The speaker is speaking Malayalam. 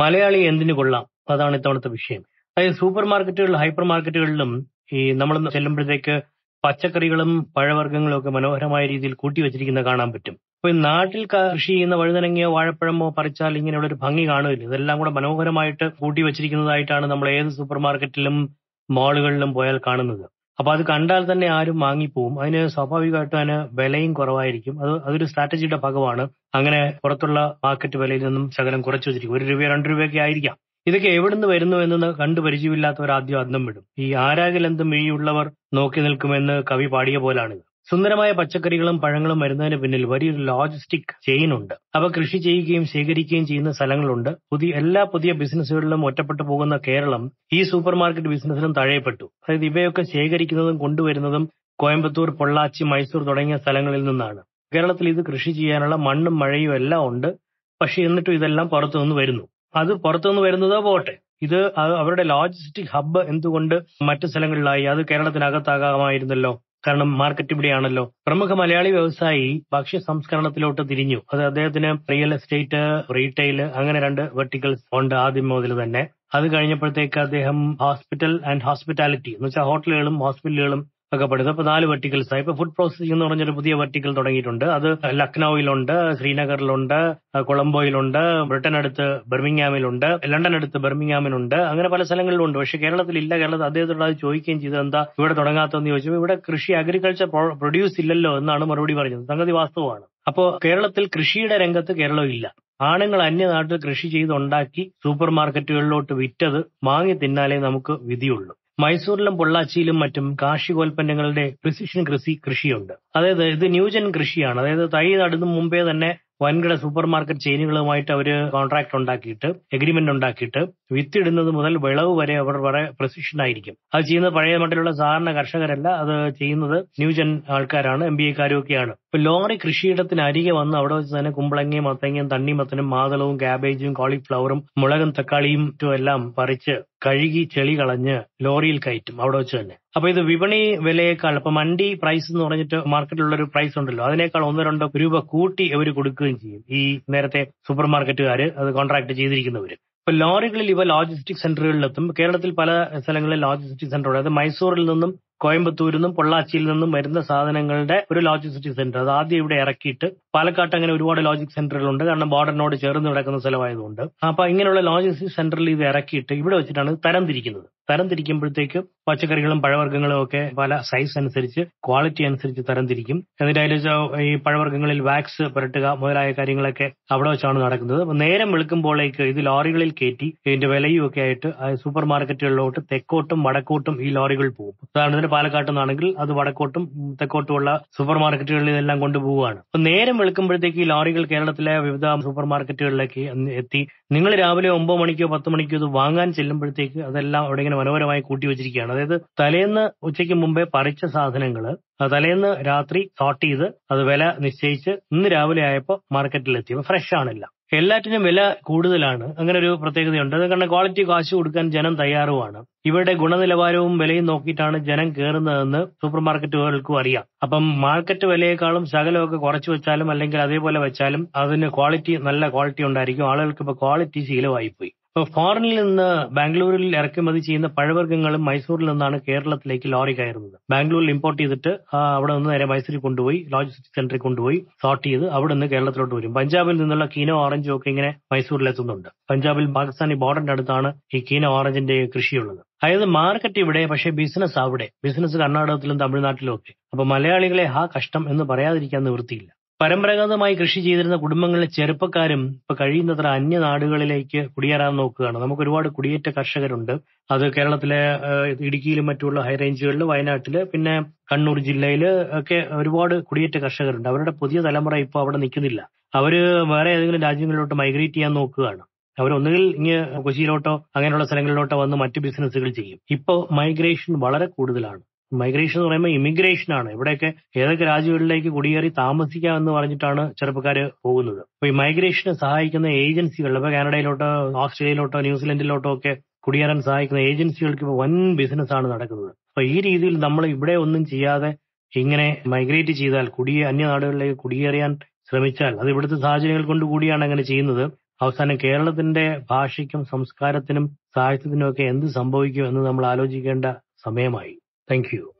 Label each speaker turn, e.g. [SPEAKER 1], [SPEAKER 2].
[SPEAKER 1] മലയാളി എന്തിനു കൊള്ളാം? അതാണ് ഇത്തവണത്തെ വിഷയം. അതായത് സൂപ്പർ മാർക്കറ്റുകളിലും ഹൈപ്പർ മാർക്കറ്റുകളിലും ഈ നമ്മൾ ചെല്ലുമ്പോഴത്തേക്ക് പച്ചക്കറികളും പഴവർഗങ്ങളും ഒക്കെ മനോഹരമായ രീതിയിൽ കൂട്ടി വെച്ചിരിക്കുന്ന കാണാൻ പറ്റും. അപ്പൊ നാട്ടിൽ കൃഷി ചെയ്യുന്ന വഴുതനങ്ങയോ വാഴപ്പഴമോ പറിച്ചാൽ ഇങ്ങനെയുള്ള ഒരു ഭംഗി കാണില്ല ഇതെല്ലാം കൂടെ മനോഹരമായിട്ട് കൂട്ടി വെച്ചിരിക്കുന്നതായിട്ടാണ് നമ്മൾ ഏത് സൂപ്പർ മാർക്കറ്റിലും മാളുകളിലും പോയാൽ കാണുന്നത്. അപ്പൊ അത് കണ്ടാൽ തന്നെ ആരും വാങ്ങിപ്പോവും. അതിന് സ്വാഭാവികമായിട്ടും അതിന് വിലയും കുറവായിരിക്കും. അത് അതൊരു സ്ട്രാറ്റജിയുടെ ഭാഗമാണ്. അങ്ങനെ പുറത്തുള്ള മാർക്കറ്റ് വിലയിൽ നിന്നും ശകലം കുറച്ചു വെച്ചിരിക്കും. ഒരു രൂപയോ രണ്ട് രൂപയൊക്കെ ആയിരിക്കാം. ഇതൊക്കെ എവിടുന്ന് വരുന്നു എന്ന് കണ്ടു പരിചയമില്ലാത്തവർ ആദ്യം അന്തം വിടും. ഈ ആരാകിലെന്തും ഉള്ളവർ നോക്കി നിൽക്കുമെന്ന് കവി പാടിയ പോലാണിത് സുന്ദരമായ പച്ചക്കറികളും പഴങ്ങളും വരുന്നതിന് പിന്നിൽ വലിയൊരു ലോജിസ്റ്റിക് ചെയിൻ ഉണ്ട്. അവ കൃഷി ചെയ്യുകയും ശേഖരിക്കുകയും ചെയ്യുന്ന സ്ഥലങ്ങളുണ്ട്. പുതിയ എല്ലാ പുതിയ ബിസിനസ്സുകളിലും ഒറ്റപ്പെട്ടു പോകുന്ന കേരളം ഈ സൂപ്പർ മാർക്കറ്റ് ബിസിനസ്സിലും തഴയപ്പെട്ടു. അതായത് ഇവയൊക്കെ ശേഖരിക്കുന്നതും കൊണ്ടുവരുന്നതും കോയമ്പത്തൂർ പൊള്ളാച്ചി മൈസൂർ തുടങ്ങിയ സ്ഥലങ്ങളിൽ നിന്നാണ്. കേരളത്തിൽ ഇത് കൃഷി ചെയ്യാനുള്ള മണ്ണും മഴയും എല്ലാം ഉണ്ട്. പക്ഷെ എന്നിട്ടും ഇതെല്ലാം പുറത്തുനിന്ന് വരുന്നു. അത് പുറത്തുനിന്ന് വരുന്നതോ പോട്ടെ. ഇത് അവരുടെ ലോജിസ്റ്റിക് ഹബ്ബ് എന്തുകൊണ്ട് മറ്റു സ്ഥലങ്ങളിലായി? അത് കേരളത്തിനകത്താകാമായിരുന്നല്ലോ. കാരണം മാർക്കറ്റ് ഇവിടെയാണല്ലോ. പ്രമുഖ മലയാളി വ്യവസായി ഭക്ഷ്യ സംസ്കരണത്തിലോട്ട് തിരിഞ്ഞു. അത് അദ്ദേഹത്തിന് റിയൽ എസ്റ്റേറ്റ് റീറ്റെയിൽ അങ്ങനെ രണ്ട് വെർട്ടിക്കൽസ് ഉണ്ട് ആദ്യം മുതൽ തന്നെ. അത് കഴിഞ്ഞപ്പോഴത്തേക്ക് അദ്ദേഹം ഹോസ്പിറ്റൽ ആൻഡ് ഹോസ്പിറ്റാലിറ്റി എന്ന് വെച്ചാൽ ഹോട്ടലുകളും ഹോസ്പിറ്റലുകളും ഒക്കെ പെടുന്നത് ഇപ്പൊ നാല് വെർട്ടിക്കൽസ് ആയി. ഇപ്പൊ ഫുഡ് പ്രോസസിംഗ് എന്ന് പറഞ്ഞൊരു പുതിയ വെർട്ടിക്കൽ തുടങ്ങിയിട്ടുണ്ട്. അത് ലക്നൌവിലുണ്ട് ശ്രീനഗറിലുണ്ട് കൊളംബോയിലുണ്ട് ബ്രിട്ടൻ അടുത്ത് ബെർമിംഗാമിലുണ്ട് ലണ്ടൻ അടുത്ത് ബെർമിംഗാമിലുണ്ട് അങ്ങനെ പല സ്ഥലങ്ങളിലുണ്ട്. പക്ഷെ കേരളത്തിൽ ഇല്ല കേരളത്തിൽ അദ്ദേഹത്തോട് അത് ചോദിക്കുകയും ചെയ്തത് എന്താ ഇവിടെ തുടങ്ങാത്തതെന്ന് ചോദിച്ചപ്പോൾ ഇവിടെ കൃഷി അഗ്രികൾച്ചർ പ്രൊഡ്യൂസ് ഇല്ലല്ലോ എന്നാണ് മറുപടി പറഞ്ഞത്. സംഗതി വാസ്തവമാണ്. അപ്പോ കേരളത്തിൽ കൃഷിയുടെ രംഗത്ത് കേരളം ഇല്ല. ആണുങ്ങൾ അന്യനാട്ടിൽ കൃഷി ചെയ്തുണ്ടാക്കി സൂപ്പർ മാർക്കറ്റുകളിലോട്ട് വിറ്റത് വാങ്ങി തിന്നാലേ നമുക്ക് വിധിയുള്ളൂ. മൈസൂരിലും പൊള്ളാച്ചിയിലും മറ്റും കാർഷികോൽപ്പന്നങ്ങളുടെ പ്രിസിഷൻ കൃഷി കൃഷിയുണ്ട്. അതായത് ഇത് ന്യൂജൻ കൃഷിയാണ്. അതായത് തൈ നടുന്ന മുമ്പേ തന്നെ വൻകിട സൂപ്പർ മാർക്കറ്റ് ചെയിനുകളുമായിട്ട് അവർ കോൺട്രാക്ട് ഉണ്ടാക്കിയിട്ട് എഗ്രിമെന്റ് ഉണ്ടാക്കിയിട്ട് വിത്തിടുന്നത് മുതൽ വിളവ് വരെ അവർ വളരെ പ്രസിഷൻ ആയിരിക്കും. അത് ചെയ്യുന്നത് പഴയ മട്ടിലുള്ള സാധാരണ കർഷകരല്ല അത് ചെയ്യുന്നത് ന്യൂജൻ ആൾക്കാരാണ് എം ബി എക്കാരും ഒക്കെയാണ് ഇപ്പൊ ലോറി കൃഷിയിടത്തിന് അരികെ വന്ന് അവിടെ വെച്ച് തന്നെ കുമ്പളങ്ങയും മത്തങ്ങയും തണ്ണിമത്തനും മാതളവും ക്യാബേജും കോളിഫ്ലവറും മുളകും തക്കാളിയും എല്ലാം പറിച്ച് കഴുകി ചെളി കളഞ്ഞ് ലോറിയിൽ കയറ്റും അവിടെ വെച്ച് തന്നെ. അപ്പൊ ഇത് വിപണി വിലയേക്കാൾ ഇപ്പൊ മണ്ടി പ്രൈസ് എന്ന് പറഞ്ഞിട്ട് മാർക്കറ്റിലുള്ള ഒരു പ്രൈസ് ഉണ്ടല്ലോ അതിനേക്കാൾ ഒന്നോ രണ്ടോ രൂപ കൂട്ടി അവർ കൊടുക്കുകയും ചെയ്യും. ഈ നേരത്തെ സൂപ്പർ മാർക്കറ്റുകാർ അത് കോൺട്രാക്ട് ചെയ്തിരിക്കുന്നവര്. ഇപ്പൊ ലോറികളിൽ ഇവ ലോജിസ്റ്റിക് സെന്ററുകളിലെത്തും കേരളത്തിൽ പല സ്ഥലങ്ങളിൽ ലോജിസ്റ്റിക് സെന്റർ അതായത് മൈസൂരിൽ നിന്നും കോയമ്പത്തൂരിൽ നിന്നും പൊള്ളാച്ചിയിൽ നിന്നും വരുന്ന സാധനങ്ങളുടെ ഒരു ലോജിസ്റ്റിക് സെന്റർ അത് ആദ്യം ഇവിടെ ഇറക്കിയിട്ട് പാലക്കാട്ട് അങ്ങനെ ഒരുപാട് ലോജിക് സെന്ററുകളുണ്ട് കാരണം ബോർഡറിനോട് ചേർന്ന് കിടക്കുന്ന സ്ഥലമായതുകൊണ്ട്. അപ്പൊ ഇങ്ങനെയുള്ള ലോജിസ്റ്റിക് സെന്ററിൽ ഇത് ഇറക്കിയിട്ട് ഇവിടെ വെച്ചിട്ടാണ് തരം തിരിക്കുന്നത്. തരം തിരിക്കുമ്പോഴത്തേക്കും പച്ചക്കറികളും പഴവർഗങ്ങളും ഒക്കെ പല സൈസ് അനുസരിച്ച് ക്വാളിറ്റി അനുസരിച്ച് തരം തിരിക്കും. എന്നിട്ട് അതിൽ ഈ പഴവർഗങ്ങളിൽ വാക്സ് പുരട്ടുക മുതലായ കാര്യങ്ങളൊക്കെ അവിടെ വെച്ചാണ് നടക്കുന്നത്. നേരം വെളുക്കുമ്പോഴേക്ക് ഇത് ലോറികളിൽ കയറ്റി ഇതിന്റെ വിലയും ഒക്കെ ആയിട്ട് സൂപ്പർ മാർക്കറ്റുകളിലോട്ട് തെക്കോട്ടും വടക്കോട്ടും ഈ ലോറികൾ പോകും. ഉദാഹരണത്തിന് പാലക്കാട്ട് നിന്നാണെങ്കിൽ അത് വടക്കോട്ടും തെക്കോട്ടുമുള്ള സൂപ്പർ മാർക്കറ്റുകളിൽ ഇതെല്ലാം കൊണ്ടുപോവുകയാണ്. അപ്പൊ നേരം വെളുക്കുമ്പോഴത്തേക്ക് ഈ ലോറികൾ കേരളത്തിലെ വിവിധ സൂപ്പർ മാർക്കറ്റുകളിലേക്ക് എത്തി. നിങ്ങൾ രാവിലെ ഒമ്പത് മണിക്കോ പത്ത് മണിക്കോ ഇത് വാങ്ങാൻ ചെല്ലുമ്പോഴത്തേക്ക് അതെല്ലാം അവിടെ ഇങ്ങനെ മനോഹരമായി കൂട്ടി വെച്ചിരിക്കുകയാണ്. അതായത് തലേന്ന് ഉച്ചയ്ക്ക് മുമ്പേ പറിച്ച സാധനങ്ങൾ തലേന്ന് രാത്രി സോർട്ട് ചെയ്ത് അത് വില നിശ്ചയിച്ച് ഇന്ന് രാവിലെ ആയപ്പോൾ മാർക്കറ്റിലെത്തി ഫ്രഷ് ആണില്ല. എല്ലാറ്റിനും വില കൂടുതലാണ്. അങ്ങനെ ഒരു പ്രത്യേകതയുണ്ട്. അത് കാരണം ക്വാളിറ്റി കാശ് കൊടുക്കാൻ ജനം തയ്യാറുമാണ്. ഇവരുടെ ഗുണനിലവാരവും വിലയും നോക്കിയിട്ടാണ് ജനം കയറുന്നതെന്ന് സൂപ്പർ മാർക്കറ്റുകൾക്കും അറിയാം. അപ്പം മാർക്കറ്റ് വിലയേക്കാളും ശകലമൊക്കെ കുറച്ചു വെച്ചാലും അല്ലെങ്കിൽ അതേപോലെ വെച്ചാലും അതിന് ക്വാളിറ്റി നല്ല ക്വാളിറ്റി ഉണ്ടായിരിക്കും. ആളുകൾക്ക് ഇപ്പൊ ക്വാളിറ്റി ശീലമായിപ്പോയി. ഫോറിനിൽ നിന്ന് ബാംഗ്ലൂരിൽ ഇറക്കുമതി ചെയ്യുന്ന പഴവർഗങ്ങളും മൈസൂരിൽ നിന്നാണ് കേരളത്തിലേക്ക് ലോറി കയറുന്നത്. ബാംഗ്ലൂരിൽ ഇമ്പോർട്ട് ചെയ്തിട്ട് അവിടെ നിന്ന് നേരെ മൈസൂരിൽ കൊണ്ടുപോയി ലോജിസ്റ്റിക് സെന്ററിൽ കൊണ്ടുപോയി സോർട്ട് ചെയ്ത് അവിടെ നിന്ന് കേരളത്തിലോട്ട് വരും. പഞ്ചാബിൽ നിന്നുള്ള കീനോ ഓറഞ്ചും ഒക്കെ ഇങ്ങനെ മൈസൂരിൽ എത്തുന്നുണ്ട് പഞ്ചാബിൽ പാകിസ്ഥാനി ബോർഡറിന്റെ അടുത്താണ് ഈ കീനോ ഓറഞ്ചിന്റെ കൃഷിയുള്ളത്. അതായത് മാർക്കറ്റ് ഇവിടെ പക്ഷേ ബിസിനസ് അവിടെ. ബിസിനസ് കർണാടകത്തിലും തമിഴ്നാട്ടിലും ഒക്കെ. അപ്പൊ മലയാളികളെ ആ കഷ്ടം എന്ന് പറയാതിരിക്കാൻ നിവൃത്തിയില്ല. പരമ്പരാഗതമായി കൃഷി ചെയ്തിരുന്ന കുടുംബങ്ങളിലെ ചെറുപ്പക്കാരും ഇപ്പൊ കഴിയുന്നത്ര അന്യ നാടുകളിലേക്ക് കുടിയേറാൻ നോക്കുകയാണ്. നമുക്ക് ഒരുപാട് കുടിയേറ്റ കർഷകരുണ്ട്. അത് കേരളത്തിലെ ഇടുക്കിയിലും മറ്റുള്ള ഹൈ റേഞ്ചുകളിൽ വയനാട്ടിൽ പിന്നെ കണ്ണൂർ ജില്ലയിൽ ഒക്കെ ഒരുപാട് കുടിയേറ്റ കർഷകരുണ്ട്. അവരുടെ പുതിയ തലമുറ ഇപ്പോൾ അവിടെ നിൽക്കുന്നില്ല. അവർ വേറെ ഏതെങ്കിലും രാജ്യങ്ങളിലോട്ട് മൈഗ്രേറ്റ് ചെയ്യാൻ നോക്കുകയാണ്. അവരൊന്നുകിൽ ഇങ്ങ് കൊച്ചിയിലോട്ടോ അങ്ങനെയുള്ള സ്ഥലങ്ങളിലോട്ടോ വന്ന് മറ്റ് ബിസിനസ്സുകൾ ചെയ്യും. ഇപ്പോൾ മൈഗ്രേഷൻ വളരെ കൂടുതലാണ്. മൈഗ്രേഷൻ എന്ന് പറയുമ്പോൾ ഇമിഗ്രേഷൻ ആണ്. ഇവിടെയൊക്കെ ഏതൊക്കെ രാജ്യങ്ങളിലേക്ക് കുടിയേറി താമസിക്കാം എന്ന് പറഞ്ഞിട്ടാണ് ചെറുപ്പക്കാർ പോകുന്നത്. അപ്പൊ ഈ മൈഗ്രേഷനെ സഹായിക്കുന്ന ഏജൻസികൾ ഇപ്പൊ കാനഡയിലോട്ടോ ഓസ്ട്രേലിയയിലോട്ടോ ന്യൂസിലൻഡിലോട്ടോ ഒക്കെ കുടിയേറാൻ സഹായിക്കുന്ന ഏജൻസികൾക്ക് ഇപ്പോൾ വൻ ബിസിനസ് ആണ് നടക്കുന്നത്. അപ്പൊ ഈ രീതിയിൽ നമ്മൾ ഇവിടെ ഒന്നും ചെയ്യാതെ ഇങ്ങനെ മൈഗ്രേറ്റ് ചെയ്താൽ കുടിയേ അന്യനാടുകളിലേക്ക് കുടിയേറിയാൻ ശ്രമിച്ചാൽ അത് ഇവിടുത്തെ സാഹചര്യങ്ങൾ കൊണ്ട് കൂടിയാണ് അങ്ങനെ ചെയ്യുന്നത്. അവസാനം കേരളത്തിന്റെ ഭാഷയ്ക്കും സംസ്കാരത്തിനും സാഹിത്യത്തിനും ഒക്കെ എന്ത് സംഭവിക്കും എന്ന് നമ്മൾ ആലോചിക്കേണ്ട സമയമായി. Thank you.